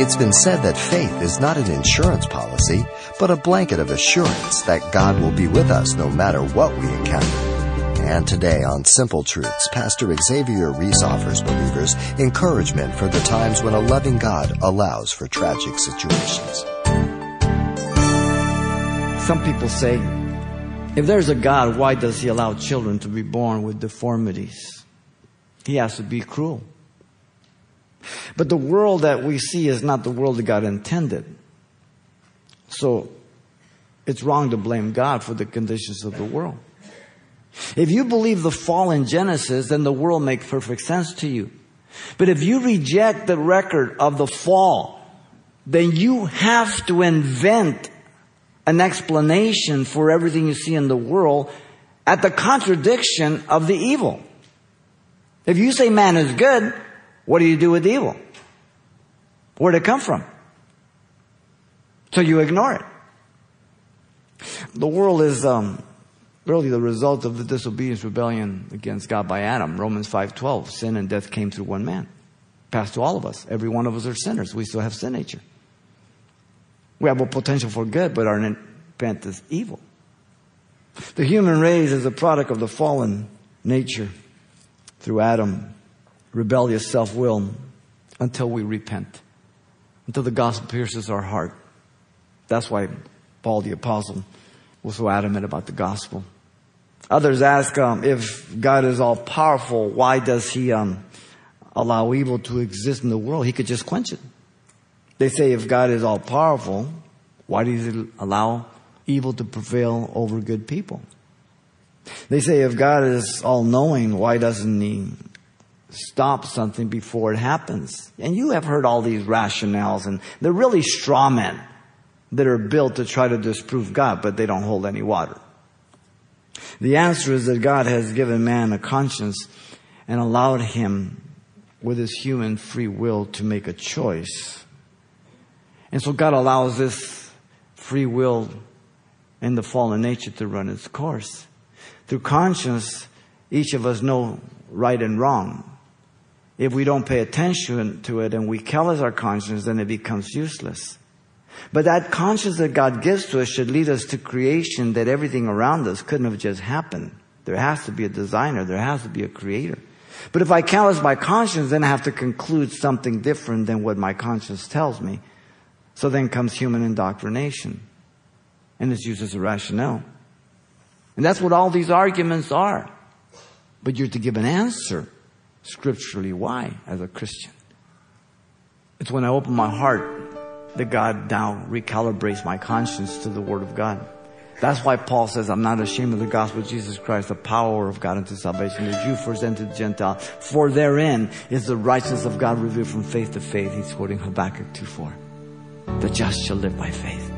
It's been said that faith is not an insurance policy, but a blanket of assurance that God will be with us no matter what we encounter. And today on Simple Truths, Pastor Xavier Reese offers believers encouragement for the times when a loving God allows for tragic situations. Some people say, if there's a God, why does he allow children to be born with deformities? He has to be cruel. But the world that we see is not the world that God intended. So it's wrong to blame God for the conditions of the world. If you believe the fall in Genesis, then the world makes perfect sense to you. But if you reject the record of the fall, then you have to invent an explanation for everything you see in the world at the contradiction of the evil. If you say man is good, what do you do with evil? Where'd it come from? So you ignore it. The world is um, really the result of the disobedience rebellion against God by Adam. Romans 5:12. Sin and death came through one man. Passed to all of us. Every one of us are sinners. We still have sin nature. We have a potential for good, but our intent is evil. The human race is a product of the fallen nature through Adam rebellious self will until we repent, until the gospel pierces our heart. That's why Paul the Apostle was so adamant about the gospel. Others ask um, if God is all powerful, why does He um, allow evil to exist in the world? He could just quench it. They say if God is all powerful, why does He allow evil to prevail over good people? They say if God is all knowing, why doesn't He stop something before it happens. And you have heard all these rationales and they're really straw men that are built to try to disprove God, but they don't hold any water. The answer is that God has given man a conscience and allowed him with his human free will to make a choice. And so God allows this free will and the fallen nature to run its course. Through conscience, each of us know right and wrong. If we don't pay attention to it and we callous our conscience, then it becomes useless. But that conscience that God gives to us should lead us to creation that everything around us couldn't have just happened. There has to be a designer. There has to be a creator. But if I callous my conscience, then I have to conclude something different than what my conscience tells me. So then comes human indoctrination. And it's used as a rationale. And that's what all these arguments are. But you're to give an answer scripturally. Why? As a Christian. It's when I open my heart that God now recalibrates my conscience to the Word of God. That's why Paul says, I'm not ashamed of the gospel of Jesus Christ, the power of God unto salvation, the Jew first and to the Gentile. For therein is the righteousness of God revealed from faith to faith. He's quoting Habakkuk 2.4. The just shall live by faith.